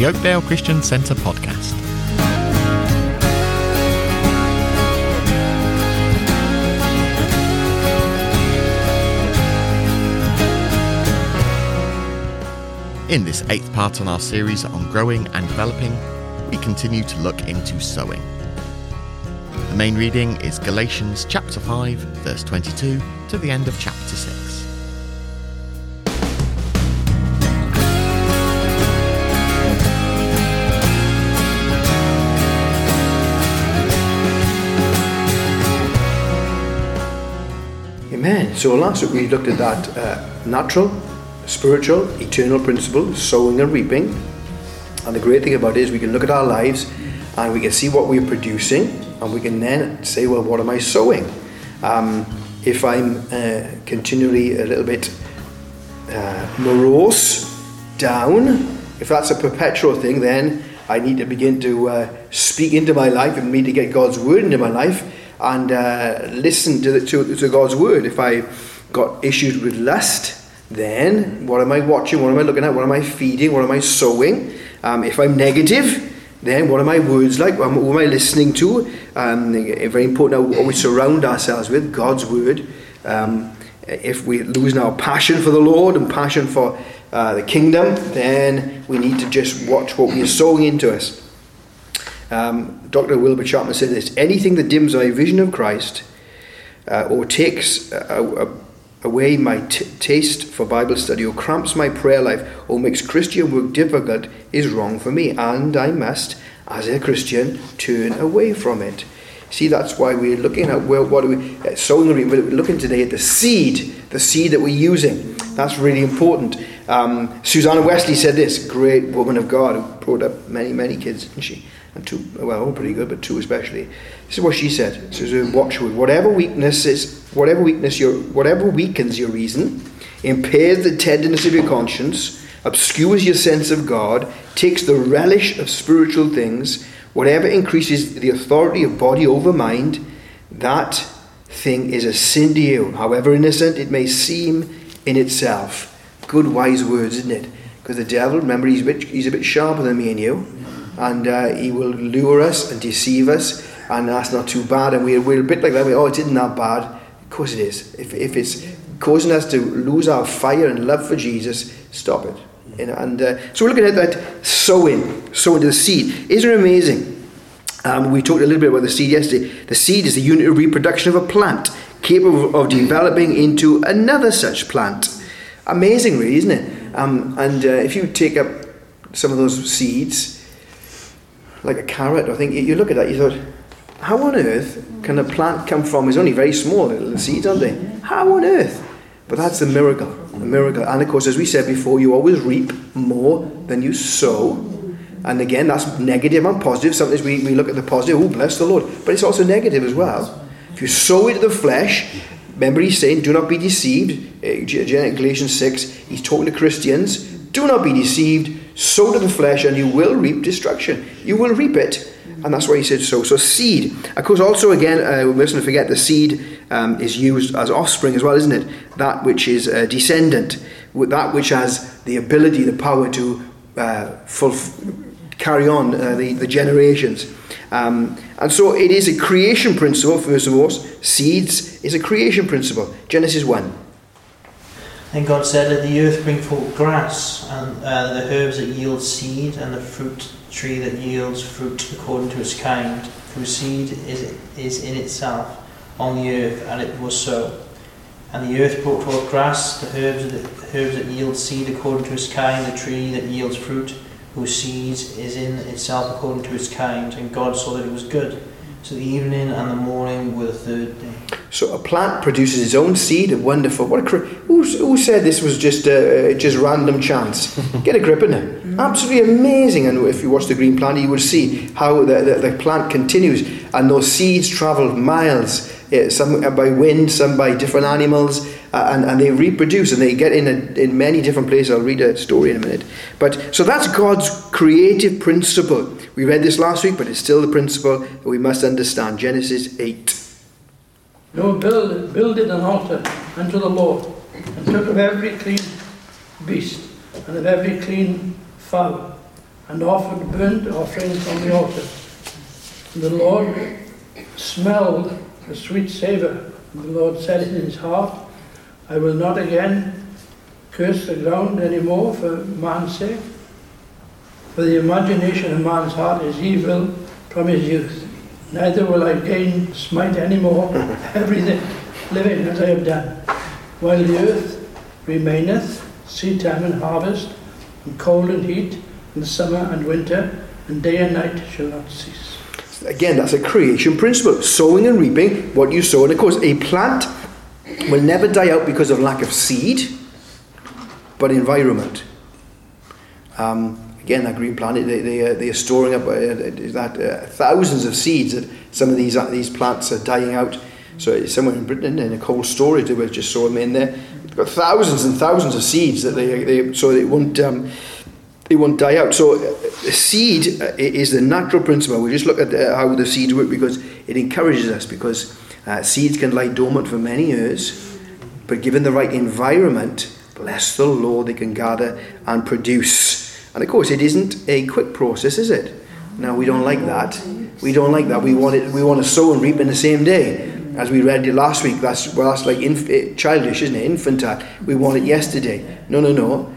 the Oakdale Christian Centre podcast. In this eighth part on our series on growing and developing, we continue to look into sowing. The main reading is Galatians chapter 5, verse 22 to the end of chapter 6. Amen. So last week we looked at that uh, natural, spiritual, eternal principle, sowing and reaping. And the great thing about it is we can look at our lives and we can see what we're producing and we can then say, well, what am I sowing? Um, if I'm uh, continually a little bit uh, morose, down, if that's a perpetual thing, then I need to begin to uh, speak into my life and need to get God's word into my life and uh, listen to, the, to, to God's word. If I got issues with lust, then what am I watching? What am I looking at? What am I feeding? What am I sowing? Um, if I'm negative, then what are my words like? What am I listening to? Um, very important how we surround ourselves with God's word. Um, if we're losing our passion for the Lord and passion for uh, the kingdom, then we need to just watch what we're sowing into us. Um, Dr. Wilbur Chapman said this anything that dims my vision of Christ uh, or takes uh, away my t- taste for Bible study or cramps my prayer life or makes Christian work difficult is wrong for me, and I must, as a Christian, turn away from it. See, that's why we're looking at what are we uh, sowing the We're looking today at the seed, the seed that we're using. That's really important. Um, Susanna Wesley said this, great woman of God who brought up many, many kids, didn't she? And two, well, all pretty good, but two especially. This is what she said. She says, uh, watch with whatever weakness is, whatever weakness your, whatever weakens your reason, impairs the tenderness of your conscience, obscures your sense of God, takes the relish of spiritual things, whatever increases the authority of body over mind, that thing is a sin to you, however innocent it may seem in itself. Good, wise words, isn't it? Because the devil, remember, he's a bit, he's a bit sharper than me and you and uh, he will lure us and deceive us, and that's not too bad. And we're, we're a bit like that. We, oh, it isn't that bad. Of course it is. If, if it's causing us to lose our fire and love for Jesus, stop it. You know, and uh, so we're looking at that sowing, sowing the seed. Isn't it amazing? Um, we talked a little bit about the seed yesterday. The seed is the unit of reproduction of a plant, capable of developing into another such plant. Amazing, really, isn't it? Um, and uh, if you take up some of those seeds, like a carrot. I think you look at that, you thought, how on earth can a plant come from? It's only very small little seeds, aren't they? How on earth? But that's a miracle, a miracle. And of course, as we said before, you always reap more than you sow. And again, that's negative and positive. Sometimes we, we look at the positive, oh, bless the Lord. But it's also negative as well. If you sow into the flesh, remember he's saying, do not be deceived. Uh, Galatians 6, he's talking to Christians. Do not be deceived sow to the flesh and you will reap destruction. You will reap it. And that's why he said so. So seed. Of course, also again, uh, we mustn't forget the seed um, is used as offspring as well, isn't it? That which is a descendant, that which has the ability, the power to uh, carry on uh, the, the generations. Um, and so it is a creation principle, first of all. Seeds is a creation principle. Genesis 1. And God said, Let the earth bring forth grass, and uh, the herbs that yield seed, and the fruit tree that yields fruit according to its kind, whose seed is, is in itself on the earth, and it was so. And the earth brought forth grass, the herbs, that, herbs that yield seed according to its kind, the tree that yields fruit, whose seed is in itself according to its kind. And God saw that it was good. So the evening and the morning were the third day. So a plant produces its own seed. A Wonderful. What a cr- who, who said this was just uh, just random chance? Get a grip in it. Mm. Absolutely amazing. And if you watch the green planet, you will see how the, the, the plant continues, and those seeds travel miles. Yeah, some by wind, some by different animals, Uh, and, and they reproduce and they get in a, in many different places. I'll read a story in a minute. But so that's God's creative principle. We read this last week, but it's still the principle that we must understand. Genesis eight. Noah, build, builded an altar unto the Lord, and took of every clean beast, and of every clean fowl, and offered burnt offerings on the altar. And the Lord smelled the sweet savour. And the Lord said in his heart, I will not again curse the ground any more for man's sake. For the imagination of man's heart is evil from his youth. Neither will I again smite any more everything living as I have done, while the earth remaineth, seed time and harvest, and cold and heat, and summer and winter, and day and night shall not cease. Again, that's a creation principle. Sowing and reaping what you sow. And of course, a plant will never die out because of lack of seed, but environment. Um, again, that green planet, they, they, uh, they are storing up uh, that uh, thousands of seeds that some of these, uh, these plants are dying out. So somewhere in Britain, in a cold storage, they just saw them in there. They've got thousands and thousands of seeds that they, they so it won't um, it won't die out. So uh, seed uh, is the natural principle. We just look at how the seeds work because it encourages us because uh, seeds can lie dormant for many years, but given the right environment, bless the Lord, they can gather and produce. And of course, it isn't a quick process, is it? Now we don't like that. We don't like that. We want it. We want to sow and reap in the same day. As we read it last week, that's well, that's like inf- eh, childish, isn't it? Infantile. We want it yesterday. No, no, no.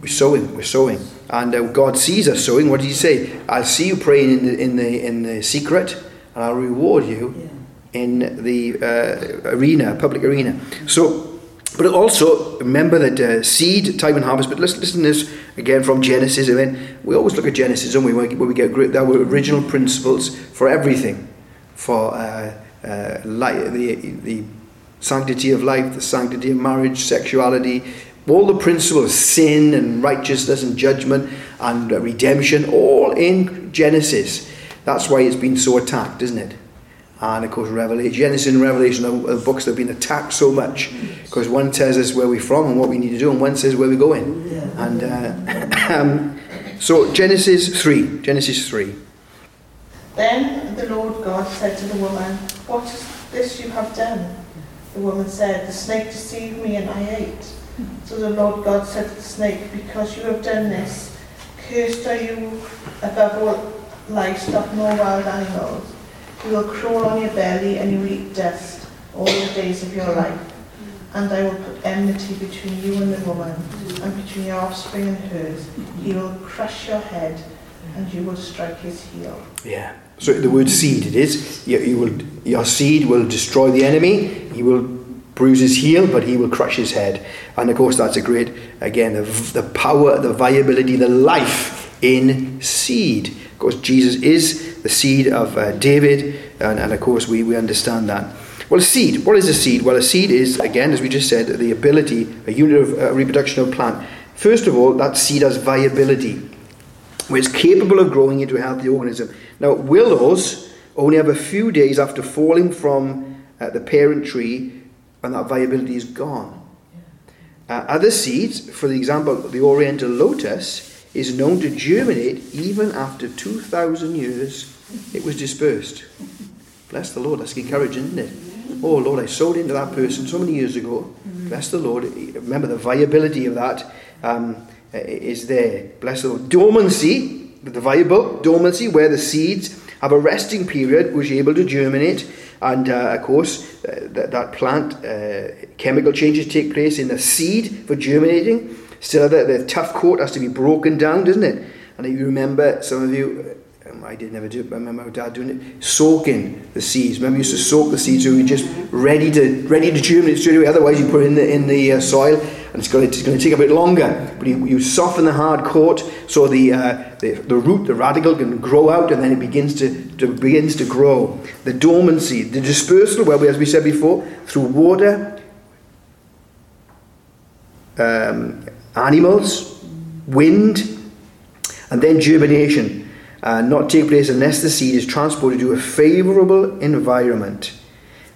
We're sowing. We're sowing, and uh, God sees us sowing. What did He say? I'll see you praying in the in the in the secret, and I'll reward you in the uh, arena, public arena. So. But also remember that uh, seed, time and harvest. But listen, listen to this again from Genesis. I mean, we always look at Genesis, don't we? Where we get great, there were original principles for everything, for uh, uh, life, the the sanctity of life, the sanctity of marriage, sexuality, all the principles, of sin and righteousness and judgment and redemption, all in Genesis. That's why it's been so attacked, isn't it? And of course, Revelation, Genesis and Revelation are, are books that have been attacked so much because one tells us where we're from and what we need to do, and one says where we're going. And uh, um, so, Genesis 3. Genesis 3. Then the Lord God said to the woman, What is this you have done? The woman said, The snake deceived me and I ate. So the Lord God said to the snake, Because you have done this, cursed are you above all livestock and all wild animals. You will crawl on your belly and you will eat dust all the days of your life. And I will put enmity between you and the woman, and between your offspring and hers. He will crush your head, and you will strike his heel. Yeah. So the word seed it is. You, you will, your seed will destroy the enemy. He will bruise his heel, but he will crush his head. And of course, that's a great, again, the, the power, the viability, the life in seed. Of course, Jesus is the seed of uh, David, and, and of course, we, we understand that. Well, a seed. What is a seed? Well, a seed is, again, as we just said, the ability, a unit of uh, reproduction of a plant. First of all, that seed has viability, where it's capable of growing into a healthy organism. Now, willows only have a few days after falling from uh, the parent tree, and that viability is gone. Uh, other seeds, for example, the oriental lotus, is known to germinate even after 2,000 years it was dispersed. Bless the Lord, that's encouraging, isn't it? Oh Lord, I sold into that person so many years ago. Bless the Lord. Remember, the viability of that um, is there. Bless the Lord. Dormancy, the viable dormancy, where the seeds have a resting period which able to germinate. And uh, of course, uh, that, that plant, uh, chemical changes take place in the seed for germinating. Still, the, the tough coat has to be broken down, doesn't it? And if you remember, some of you, I did never do it, but I remember my dad doing it, soaking the seeds. Remember, you used to soak the seeds so you're just ready to ready to germinate straight away. Otherwise, you put it in the in the uh, soil, and it's going to, it's going to take a bit longer. But you, you soften the hard coat so the, uh, the the root, the radicle, can grow out, and then it begins to, to begins to grow. The dormancy, the dispersal, where we, as we said before, through water, um, animals, wind, and then germination. Uh, not take place unless the seed is transported to a favourable environment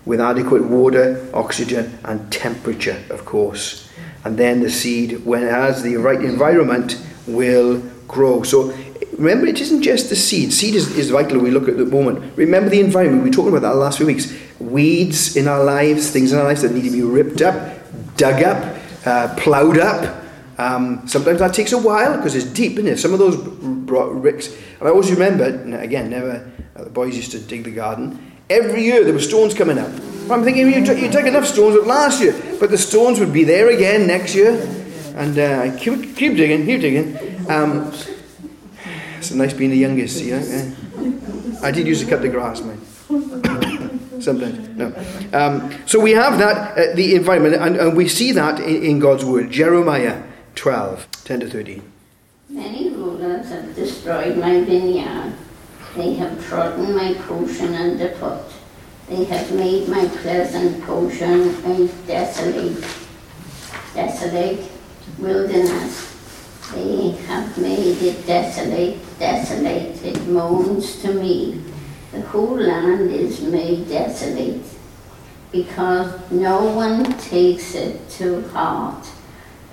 with adequate water, oxygen, and temperature, of course. And then the seed, when it has the right environment, will grow. So remember, it isn't just the seed. Seed is, is vital we look at the moment. Remember the environment. We were talking about that last few weeks. Weeds in our lives, things in our lives that need to be ripped up, dug up, uh, ploughed up, Um, sometimes that takes a while because it's deep, isn't it? Some of those ricks. And I always remember, again, never, uh, the boys used to dig the garden. Every year there were stones coming up. I'm thinking, you, you dug enough stones up last year, but the stones would be there again next year. And uh, I keep, keep digging, keep digging. Um, it's nice being the youngest, you know. Yeah. I did used to cut the grass, man. Sometimes, no. Um, so we have that, uh, the environment, and, and we see that in, in God's word. Jeremiah 12, 10 to 13. Many rulers have destroyed my vineyard. They have trodden my portion underfoot. They have made my pleasant portion a desolate, desolate wilderness. They have made it desolate, desolate. It moans to me. The whole land is made desolate because no one takes it to heart.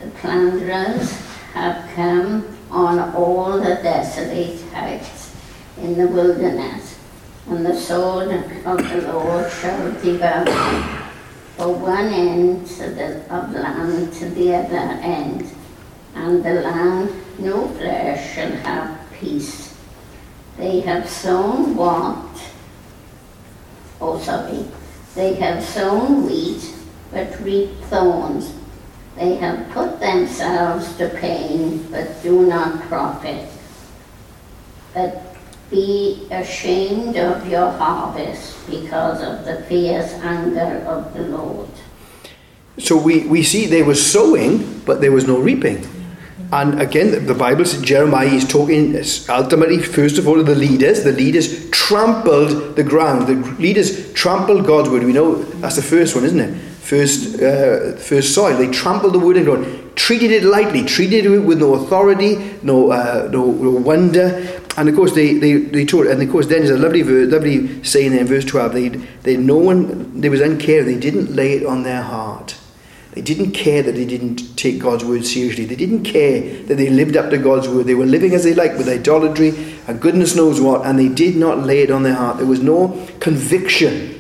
The plunderers have come on all the desolate heights in the wilderness, and the sword of the Lord shall devour them, from one end the, of land to the other end, and the land no flesh shall have peace. They have sown what? Oh, sorry. They have sown wheat, but reap thorns. They have put themselves to pain, but do not profit. But be ashamed of your harvest because of the fierce anger of the Lord. So we, we see they were sowing, but there was no reaping. And again, the- Bible says Jeremiah is talking ultimately, first of all, to the leaders. The leaders trampled the ground. The leaders trampled God's word. We know that's the first one, isn't it? First, uh, first soil. They trampled the word of God, treated it lightly, treated it with no authority, no, uh, no, no wonder. And of course, they, they, they taught, and of course, then there's a lovely, ver- lovely saying there in verse 12. They, they, no one, there was uncare, they didn't lay it on their heart. They didn't care that they didn't take God's word seriously. They didn't care that they lived up to God's word. They were living as they liked with idolatry and goodness knows what, and they did not lay it on their heart. There was no conviction.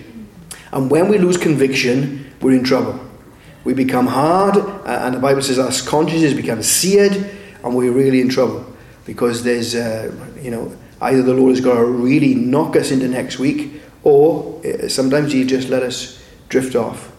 And when we lose conviction, we're in trouble. We become hard, uh, and the Bible says our consciences become seared, and we're really in trouble because there's, uh, you know, either the Lord has got to really knock us into next week, or uh, sometimes He just let us drift off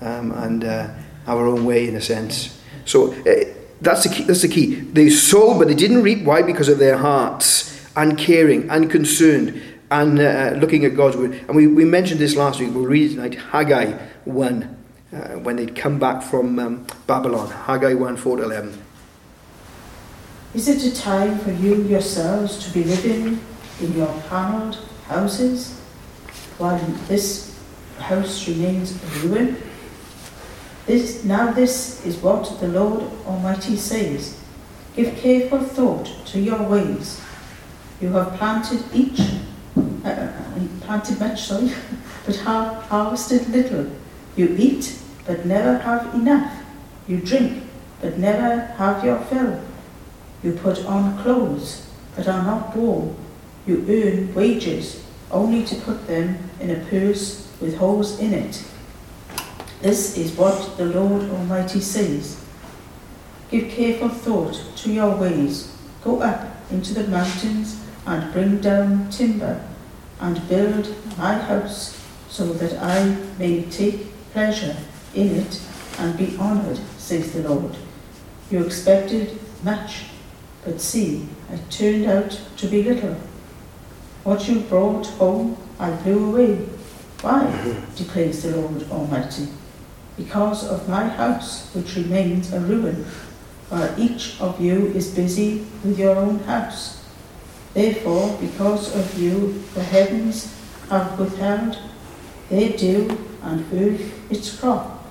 um, and uh, have our own way in a sense. So uh, that's the key. That's the key. They sowed, but they didn't reap. Why? Because of their hearts, uncaring, unconcerned, and uh, looking at God's word. And we, we mentioned this last week. We'll read it tonight. Haggai one, uh, when they'd come back from um, Babylon. Haggai one, four to eleven. Is it a time for you yourselves to be living in your panelled houses while this house remains a ruin? This, now this is what the Lord Almighty says. Give careful thought to your ways. You have planted each, uh, planted much, sorry, but have harvested little. You eat, but never have enough. You drink, but never have your fill. You put on clothes, but are not warm. You earn wages, only to put them in a purse with holes in it. This is what the Lord Almighty says. Give careful thought to your ways. Go up into the mountains and bring down timber and build my house so that I may take pleasure in it and be honored, says the Lord. You expected much, but see, it turned out to be little. What you brought home, I blew away. Why? declares the Lord Almighty. Because of my house, which remains a ruin, while each of you is busy with your own house. Therefore, because of you, the heavens have withheld their dew and earth its crop.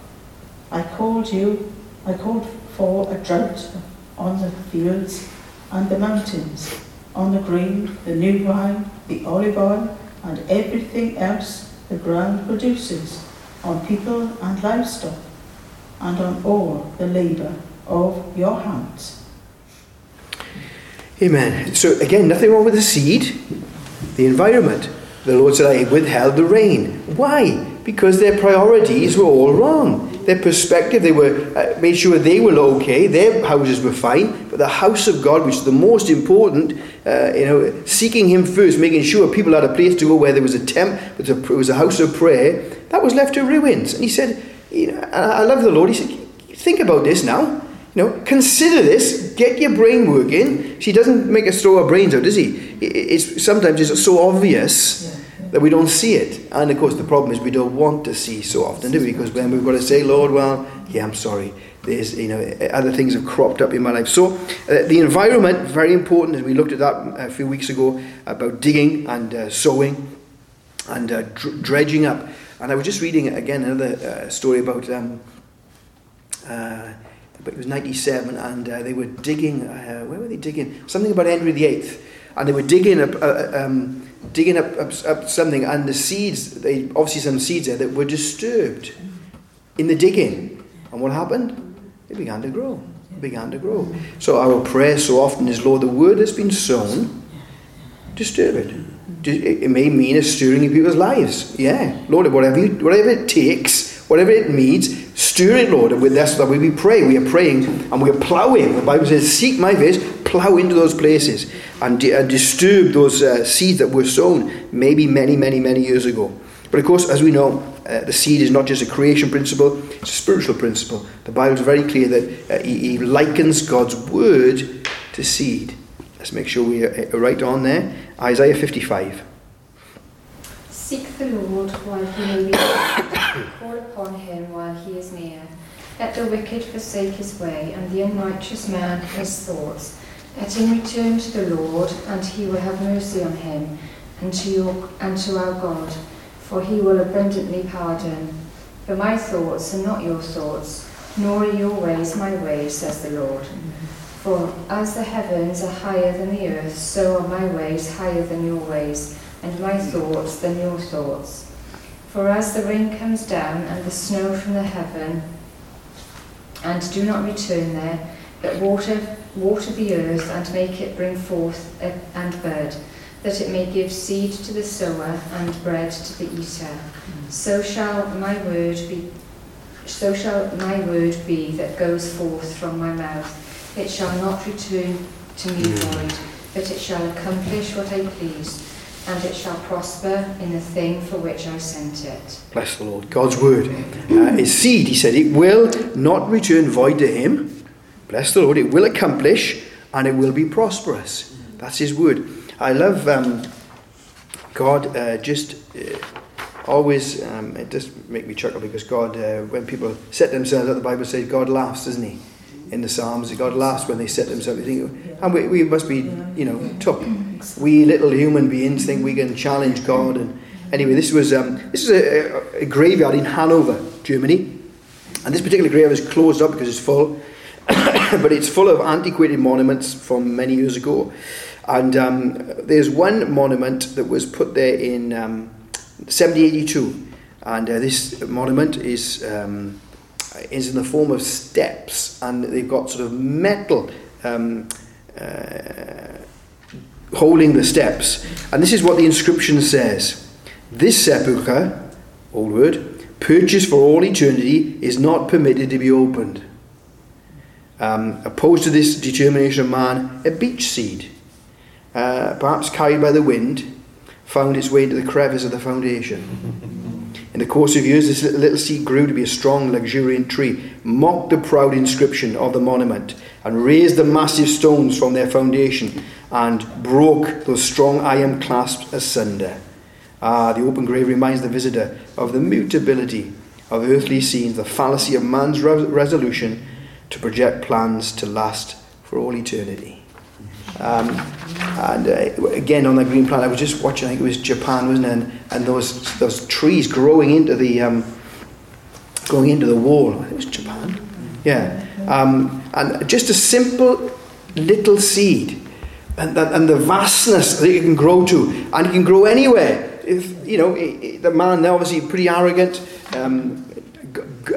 I called you, I called for a drought on the fields and the mountains, on the grain, the new wine, the olive oil, and everything else the ground produces, on people and livestock, and on all the labour of your hands. Amen. So again, nothing wrong with the seed, the environment. The Lord said, I withheld the rain. Why? Because their priorities were all wrong. their perspective. They were uh, made sure they were okay, their houses were fine, but the house of God, which is the most important, uh, you know, seeking Him first, making sure people had a place to go where there was a tent, it was a house of prayer, that was left to ruins. And He said, you know, I love the Lord. He said, think about this now. You know, consider this. Get your brain working. She doesn't make us throw our brains out, does he? It's sometimes it's so obvious that we don't see it. And of course, the problem is we don't want to see so often, do we? Because then we've got to say, Lord, well, yeah, I'm sorry. There's, you know, other things have cropped up in my life. So, uh, the environment very important. As we looked at that a few weeks ago about digging and uh, sowing and uh, dr- dredging up. And I was just reading again another uh, story about. Um, uh, but it was 97 and uh, they were digging uh, where were they digging? Something about Henry VIII and they were digging up uh, um, digging up, up, up, something and the seeds they obviously some seeds there that were disturbed in the digging. And what happened? They began to grow began to grow. So our prayer so often is Lord the word has been sown disturb it it may mean a stirring in people's lives. Yeah. Lord whatever you, whatever it takes whatever it needs Stir it, Lord, and with that's that we pray. We are praying and we are ploughing. The Bible says, "Seek my face, plough into those places and, di- and disturb those uh, seeds that were sown, maybe many, many, many years ago." But of course, as we know, uh, the seed is not just a creation principle; it's a spiritual principle. The Bible is very clear that uh, he, he, likens God's word to seed. Let's make sure we are uh, right on there. Isaiah fifty-five. Seek the Lord while he may be found. Call upon him while he is near. Let the wicked forsake his way, and the unrighteous man his thoughts. Let him return to the Lord, and he will have mercy on him, and to, your, and to our God, for he will abundantly pardon. For my thoughts are not your thoughts, nor are your ways my ways, says the Lord. For as the heavens are higher than the earth, so are my ways higher than your ways and my thoughts than your thoughts. For as the rain comes down and the snow from the heaven, and do not return there, but water, water the earth and make it bring forth and bud, that it may give seed to the sower and bread to the eater. So shall my word be so shall my word be that goes forth from my mouth. It shall not return to me void, but it shall accomplish what I please and it shall prosper in the thing for which I sent it. Bless the Lord. God's word uh, is seed. He said it will not return void to him. Bless the Lord. It will accomplish and it will be prosperous. That's his word. I love um, God uh, just uh, always, um, it does make me chuckle because God, uh, when people set themselves up, the Bible says God laughs, doesn't he? In the Psalms. God laughs when they set themselves. And we, we must be, you know, tough. We little human beings think we can challenge God. And anyway, this was um, this is a, a graveyard in Hanover, Germany, and this particular graveyard is closed up because it's full. but it's full of antiquated monuments from many years ago. And um, there's one monument that was put there in um, 1782. And uh, this monument is um, is in the form of steps, and they've got sort of metal um, uh, holding the steps. And this is what the inscription says This sepulchre, old word, purchased for all eternity, is not permitted to be opened. Um, opposed to this determination of man, a beech seed, uh, perhaps carried by the wind, found its way into the crevice of the foundation. In the course of years, this little seed grew to be a strong, luxuriant tree, mocked the proud inscription of the monument, and raised the massive stones from their foundation, and broke those strong iron clasps asunder. Ah, the open grave reminds the visitor of the mutability of earthly scenes, the fallacy of man's resolution to project plans to last for all eternity. Um, and uh, again, on the green planet, I was just watching. I think it was Japan, wasn't it? And, and those those trees growing into the um, going into the wall. It was Japan. Yeah, um, and just a simple little seed, and, and the vastness that it can grow to, and it can grow anywhere. If you know, the man, they're obviously pretty arrogant, um,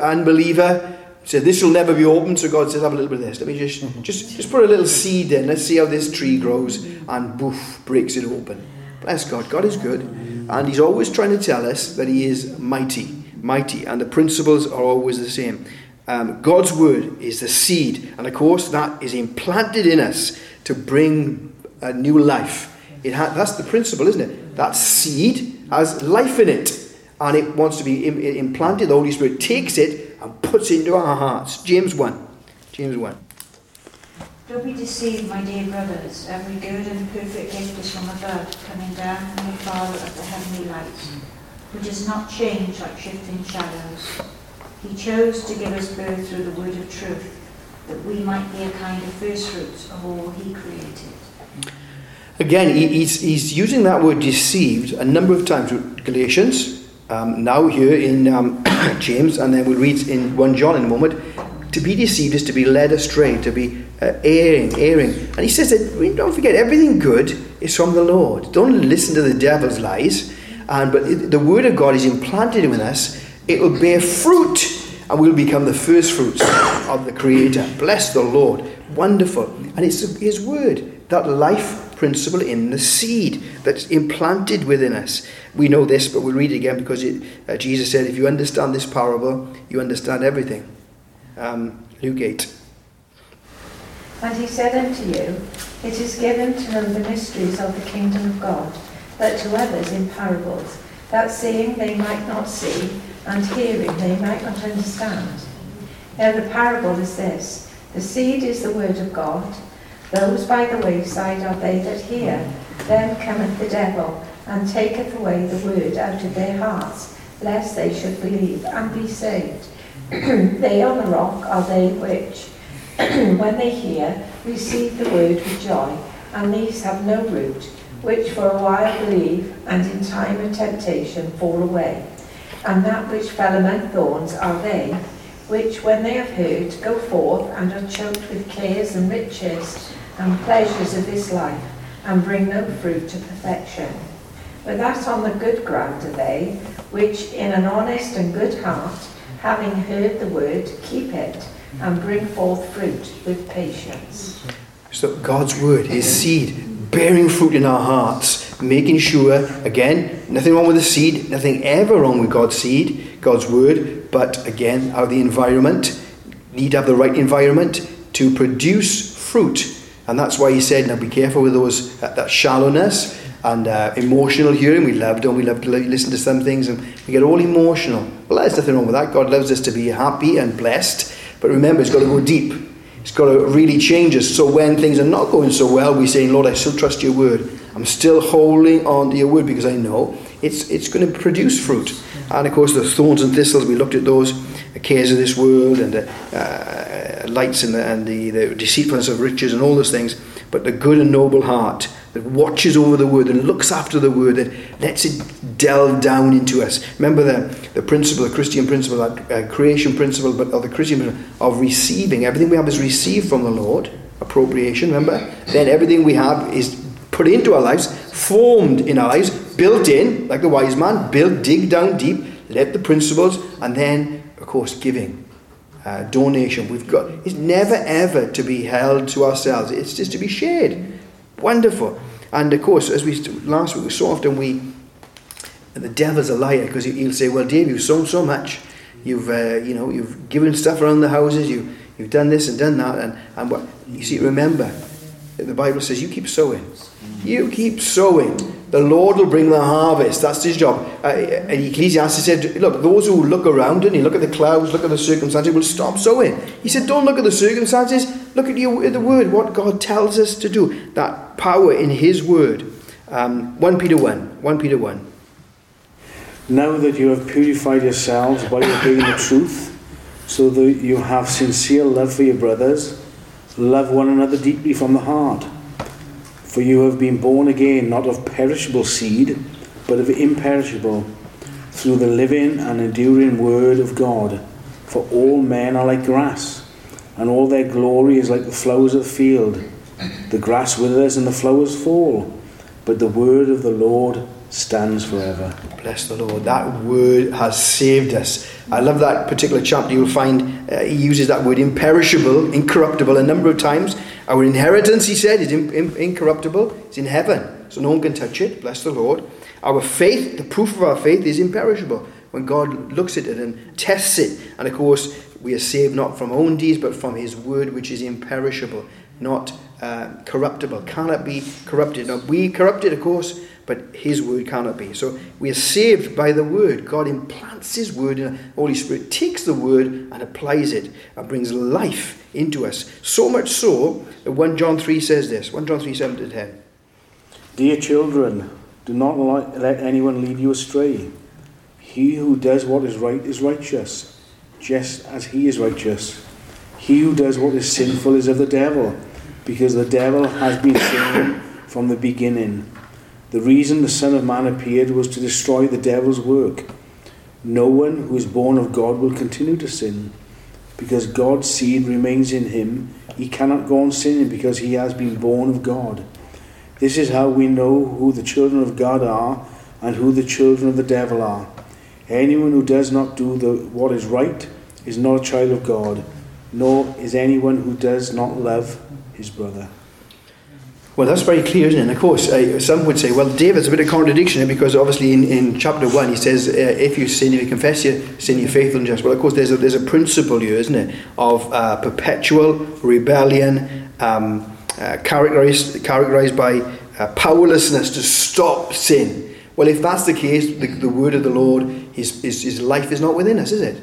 unbeliever said this will never be open. so God says, have a little bit of this. Let me just just just put a little seed in. Let's see how this tree grows, and boof, breaks it open. Bless God. God is good, and He's always trying to tell us that He is mighty. mighty, and the principles are always the same. Um, God's word is the seed, and of course, that is implanted in us to bring a new life. It ha- that's the principle, isn't it? That seed has life in it, and it wants to be Im- implanted. The Holy Spirit takes it and puts into our hearts. James 1. James 1. Don't be deceived, my dear brothers. Every good and perfect gift is from above, coming down from the Father of the heavenly lights, who does not change like shifting shadows. He chose to give us birth through the word of truth, that we might be a kind of first fruits of all he created. Again, he's, he's using that word deceived a number of times with Galatians, um, now here in um, James, and then we'll read in 1 John in a moment. To be deceived is to be led astray, to be uh, erring, erring. And he says that we don't forget everything good is from the Lord. Don't listen to the devil's lies. And but the word of God is implanted in us. It will bear fruit, and we'll become the first fruits of the Creator. Bless the Lord. Wonderful. And it's His word, that life principle in the seed that's implanted within us. We know this, but we'll read it again because it, uh, Jesus said, if you understand this parable, you understand everything. Um, Luke 8. And he said unto you, It is given to know the mysteries of the kingdom of God, but to others in parables, that seeing they might not see, and hearing they might not understand. Now the parable is this The seed is the word of God. Those by the wayside are they that hear. Then cometh the devil, and taketh away the word out of their hearts, lest they should believe and be saved. they on the rock are they which, when they hear, receive the word with joy, and these have no root, which for a while believe, and in time of temptation fall away. And that which fell among thorns are they, which when they have heard go forth and are choked with cares and riches and pleasures of this life, and bring no fruit to perfection. But that on the good ground are they, which in an honest and good heart, having heard the word, keep it, and bring forth fruit with patience. So God's word, His seed, bearing fruit in our hearts, making sure, again, nothing wrong with the seed, nothing ever wrong with God's seed, God's word, but again, our the environment, need to have the right environment to produce fruit. And that's why He said, now be careful with those that, that shallowness and uh, emotional hearing. We love, don't we, love to listen to some things and we get all emotional. Well, there's nothing wrong with that. God loves us to be happy and blessed. But remember, it's got to go deep. It's got to really change us. So when things are not going so well, we say, Lord, I still trust your word. I'm still holding on to your word because I know it's, it's going to produce fruit. And of course, the thorns and thistles, we looked at those, the cares of this world and the uh, lights and, the, and the, the deceitfulness of riches and all those things. But the good and noble heart that watches over the word and looks after the word, that lets it delve down into us. Remember the, the principle, the Christian principle, that uh, creation principle, but of the Christian principle of receiving. Everything we have is received from the Lord, appropriation, remember? Then everything we have is put into our lives, formed in our lives, built in, like the wise man, built, dig down deep, let the principles, and then, of course, giving. Uh, donation. We've got it's never ever to be held to ourselves. It's just to be shared. Wonderful. And of course as we last week so often we the devil's a liar because he'll say well Dave you've sown so much. You've uh, you know you've given stuff around the houses. You you've done this and done that. And and what you see remember the Bible says you keep sowing. You keep sowing the Lord will bring the harvest. That's his job. Uh, Ecclesiastes said, Look, those who look around and you look at the clouds, look at the circumstances, will stop sowing. He said, Don't look at the circumstances, look at your, the word, what God tells us to do. That power in his word. Um, 1 Peter 1. 1 Peter 1. Now that you have purified yourselves by obeying the truth, so that you have sincere love for your brothers, love one another deeply from the heart. For you have been born again, not of perishable seed, but of imperishable, through the living and enduring word of God. For all men are like grass, and all their glory is like the flowers of the field. The grass withers and the flowers fall, but the word of the Lord stands forever. Bless the Lord. That word has saved us. I love that particular chapter. You'll find uh, he uses that word imperishable, incorruptible, a number of times. Our inheritance, he said, is in, in, incorruptible. It's in heaven, so no one can touch it. Bless the Lord. Our faith, the proof of our faith, is imperishable. when God looks at it and tests it. And of course, we are saved not from own deeds, but from His word, which is imperishable, not uh, corruptible, cannot be corrupted. Now, we corrupted, of course, but His word cannot be. So we are saved by the word. God implants His word and the Holy Spirit, takes the word and applies it and brings life into us. So much so that 1 John 3 says this 1 John 3 7 to 10. Dear children, do not let anyone lead you astray. He who does what is right is righteous, just as he is righteous. He who does what is sinful is of the devil, because the devil has been sinning from the beginning. The reason the Son of Man appeared was to destroy the devil's work. No one who is born of God will continue to sin. Because God's seed remains in him, he cannot go on sinning because he has been born of God. This is how we know who the children of God are and who the children of the devil are. Anyone who does not do the, what is right is not a child of God, nor is anyone who does not love his brother. Well, that's very clear, isn't it? And of course, uh, some would say, well, David's a bit of contradiction because obviously in, in chapter 1 he says, uh, if you sin, if you confess your sin, you're faithful and just. Well, of course, there's a, there's a principle here, isn't it, of uh, perpetual rebellion, um, uh, characterized, characterized by uh, powerlessness to stop sin. Well, if that's the case, the, the word of the Lord, his, his, his life is not within us, is it?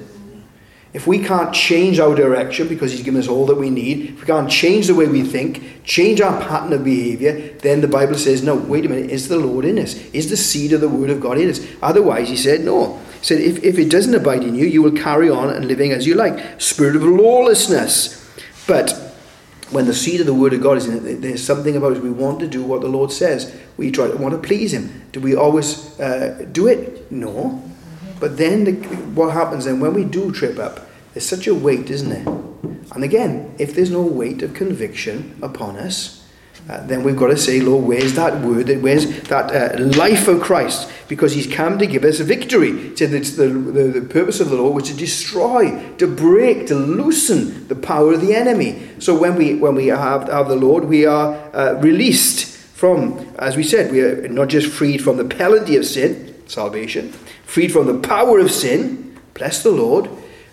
If we can't change our direction because He's given us all that we need, if we can't change the way we think, change our pattern of behavior, then the Bible says, no, wait a minute, is the Lord in us? Is the seed of the Word of God in us? Otherwise, He said, no. He said, if, if it doesn't abide in you, you will carry on and living as you like. Spirit of lawlessness. But when the seed of the Word of God is in it, there's something about it. We want to do what the Lord says. We try to want to please Him. Do we always uh, do it? No. But then the, what happens then when we do trip up? There's such a weight, isn't there? And again, if there's no weight of conviction upon us, uh, then we've got to say, Lord, where's that word? Where's that uh, life of Christ? Because He's come to give us victory. So the, the, the purpose of the Lord was to destroy, to break, to loosen the power of the enemy. So when we when we have, have the Lord, we are uh, released from, as we said, we are not just freed from the penalty of sin, salvation, freed from the power of sin. Bless the Lord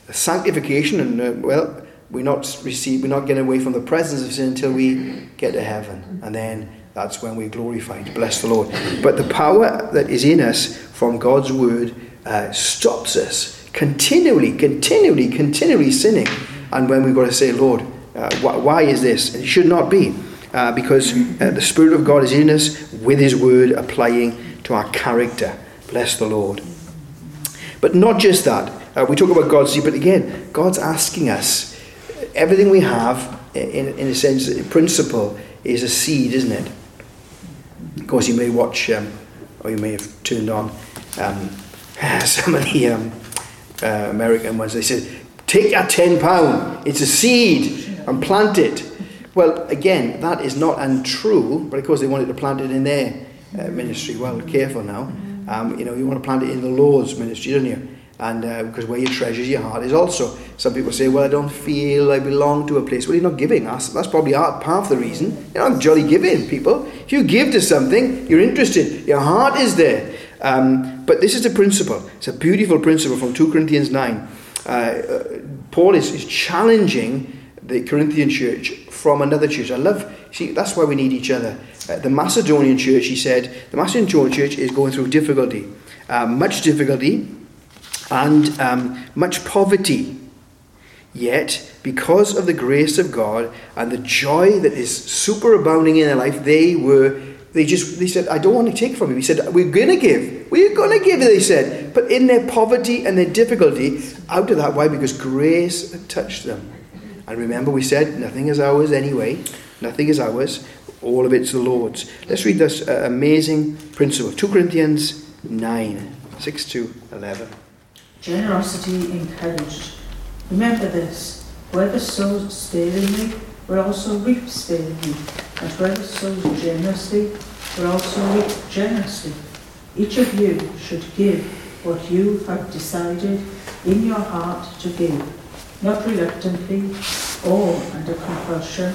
the sanctification, and uh, well, we're not receive, we're not getting away from the presence of sin until we get to heaven, and then that's when we're glorified. Bless the Lord. But the power that is in us from God's word uh, stops us continually, continually, continually sinning. And when we've got to say, Lord, uh, wh- why is this? it should not be. Uh, because uh, the Spirit of God is in us with His Word applying to our character. Bless the Lord. But not just that. Uh, we talk about God's seed, but again, God's asking us. Everything we have, in, in a sense, in principle, is a seed, isn't it? Of course, you may watch, um, or you may have turned on um, some of the um, uh, American ones. They said, take that £10, it's a seed, and plant it. Well, again, that is not untrue, but of course they wanted to plant it in their uh, ministry. Well, careful now. Um, you know, you want to plant it in the Lord's ministry, don't you? and uh, because where your treasures your heart is also. Some people say well I don't feel I belong to a place. Well you're not giving. That's, that's probably half of the reason. You're not jolly giving people. If you give to something you're interested. Your heart is there. Um, but this is a principle. It's a beautiful principle from 2 Corinthians 9 uh, uh, Paul is, is challenging the Corinthian church from another church. I love see that's why we need each other uh, the Macedonian church he said the Macedonian church is going through difficulty uh, much difficulty and um, much poverty. Yet, because of the grace of God and the joy that is superabounding in their life, they were, they just, they said, I don't want to take from you. He said, we're going to give. We're going to give, they said. But in their poverty and their difficulty, out of that, why? Because grace touched them. And remember, we said, nothing is ours anyway. Nothing is ours. All of it's the Lord's. Let's read this uh, amazing principle. 2 Corinthians 9, 6 to 11 generosity encouraged. Remember this whoever sows sparingly will also reap sparingly, and whoever sows generously will also reap generously. Each of you should give what you have decided in your heart to give, not reluctantly or under compulsion,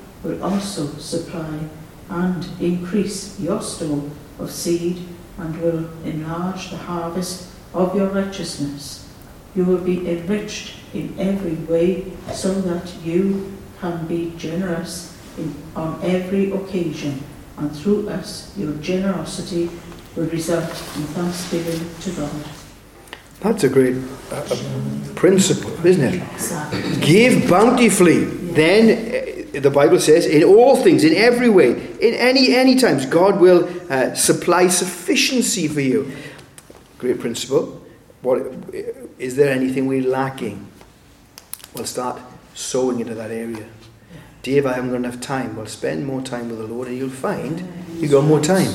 will also supply and increase your store of seed and will enlarge the harvest of your righteousness. You will be enriched in every way so that you can be generous in, on every occasion, and through us, your generosity will result in thanksgiving to God. That's a great uh, uh, principle, isn't it? Exactly. Give bountifully. Then the Bible says, in all things, in every way, in any any times, God will uh, supply sufficiency for you. Great principle. What is there anything we're lacking? We'll start sowing into that area. Dave, I haven't got enough time. Well, spend more time with the Lord, and you'll find you've got more time.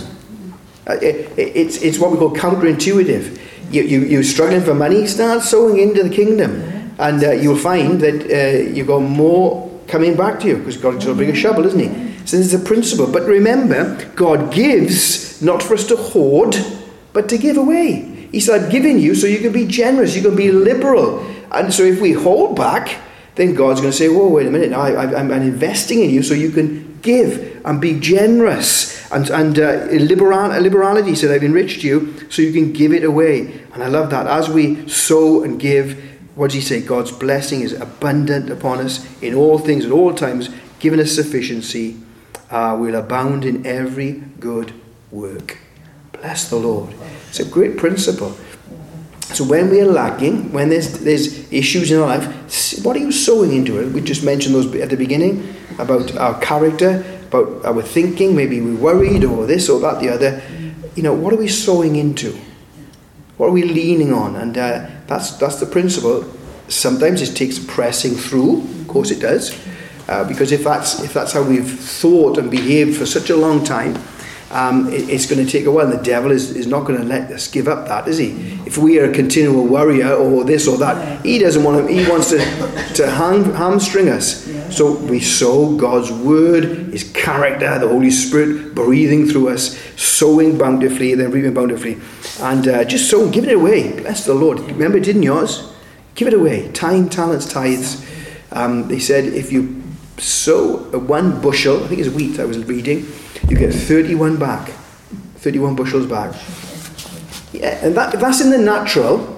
Uh, it- it- it's it's what we call counterintuitive. You, you, you're struggling for money, start sowing into the kingdom. And uh, you'll find that uh, you've got more coming back to you because God's going to bring a shovel, isn't He? So this is a principle. But remember, God gives not for us to hoard, but to give away. He said, I've given you so you can be generous, you can be liberal. And so if we hold back, then God's going to say, Whoa, wait a minute, I, I'm investing in you so you can give and be generous. And, and uh, liberal, liberality said, I've enriched you so you can give it away. And I love that. As we sow and give, what does he say? God's blessing is abundant upon us in all things, at all times, giving us sufficiency. Uh, we'll abound in every good work. Bless the Lord. It's a great principle. So when we are lacking, when there's there's issues in our life, what are you sowing into it? We just mentioned those at the beginning about our character, about our thinking. Maybe we're worried or this or that, the other. You know, what are we sowing into? What are we leaning on? And uh, that's that's the principle. Sometimes it takes pressing through. Of course, it does, uh, because if that's if that's how we've thought and behaved for such a long time, um, it, it's going to take a while. And The devil is, is not going to let us give up that, is he? If we are a continual worrier or this or that, he doesn't want to. He wants to to ham, hamstring us. So we sow God's word, His character, the Holy Spirit breathing through us, sowing bountifully, then reaping bountifully, and uh, just sow, giving it away. Bless the Lord. Remember, didn't yours? Give it away. Time, talents, tithes. Um, they said if you sow one bushel, I think it's wheat. I was reading, you get thirty-one back. Thirty-one bushels back. Yeah, and that, that's in the natural.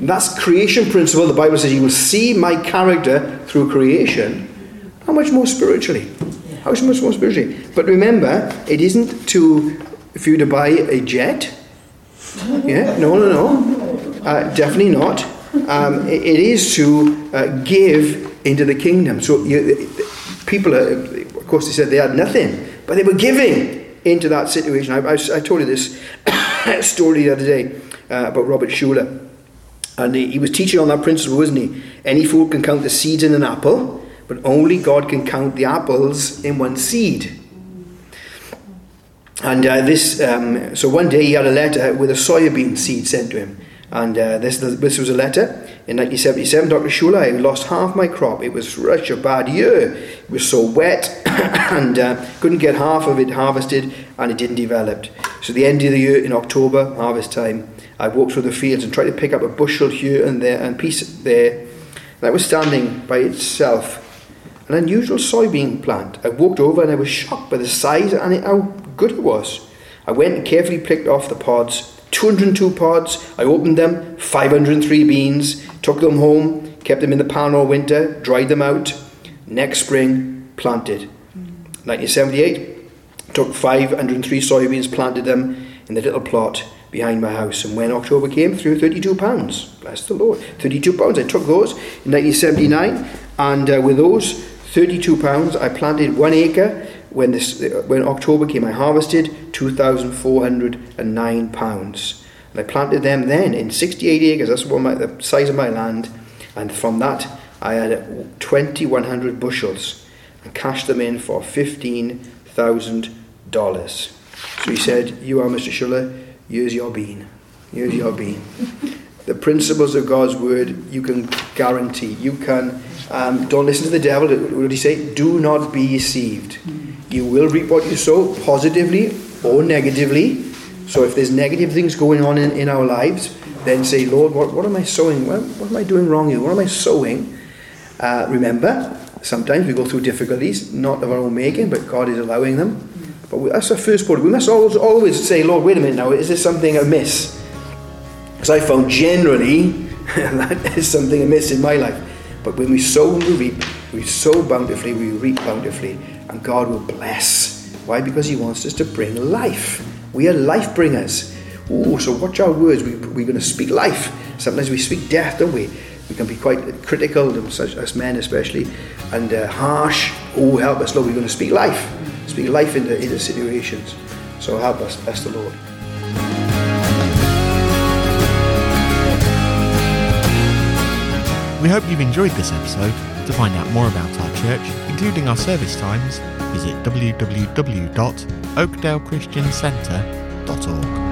That's creation principle. The Bible says you will see my character through creation. How much more spiritually? How much more spiritually? But remember, it isn't to for you to buy a jet. Yeah, no, no, no, uh, definitely not. Um, it, it is to uh, give into the kingdom. So you, people, are, of course, they said they had nothing, but they were giving into that situation. I, I, I told you this story the other day uh, about Robert Schuller. And he, he was teaching on that principle, wasn't he? Any fool can count the seeds in an apple, but only God can count the apples in one seed. And uh, this, um, so one day he had a letter with a soybean seed sent to him. And uh, this, this was a letter in 1977. Dr. Schuller, I lost half my crop. It was such a bad year. It was so wet and uh, couldn't get half of it harvested and it didn't develop. So, the end of the year in October, harvest time, I walked through the fields and tried to pick up a bushel here and there and piece there. And I was standing by itself, an unusual soybean plant. I walked over and I was shocked by the size and how good it was. I went and carefully picked off the pods. 202 pods. I opened them, 503 beans, took them home, kept them in the pan all winter, dried them out. Next spring, planted. 1978, took 503 soybeans, planted them in the little plot behind my house. And when October came, threw 32 pounds. Bless the Lord. 32 pounds. I took those in 1979, and uh, with those 32 pounds, I planted one acre. When this, when October came, I harvested 2,409 pounds. And I planted them then in 68 acres. That's what my, the size of my land. And from that, I had 2,100 bushels and cashed them in for $15,000. So he said, You are Mr. Schuller, here's your bean. Here's your bean. The principles of God's word you can guarantee. You can, um, don't listen to the devil. What did he say? Do not be deceived. You will reap what you sow, positively or negatively. So if there's negative things going on in, in our lives, then say, Lord, what, what am I sowing? What, what am I doing wrong here? What am I sowing? Uh, remember, sometimes we go through difficulties, not of our own making, but God is allowing them. But we, that's the first point. We must always, always say, Lord, wait a minute now, is there something amiss? Because I found generally that is something amiss in my life. But when we sow and we reap, we sow bountifully, we reap bountifully, and God will bless. Why? Because He wants us to bring life. We are life bringers. Ooh, so watch our words. We, we're going to speak life. Sometimes we speak death, don't we? We can be quite critical, such as men especially, and uh, harsh. Oh, help us, Lord. We're going to speak life. Speak life into, into situations. So help us, bless the Lord. We hope you've enjoyed this episode. To find out more about our church, including our service times, visit www.oakdalechristiancentre.org.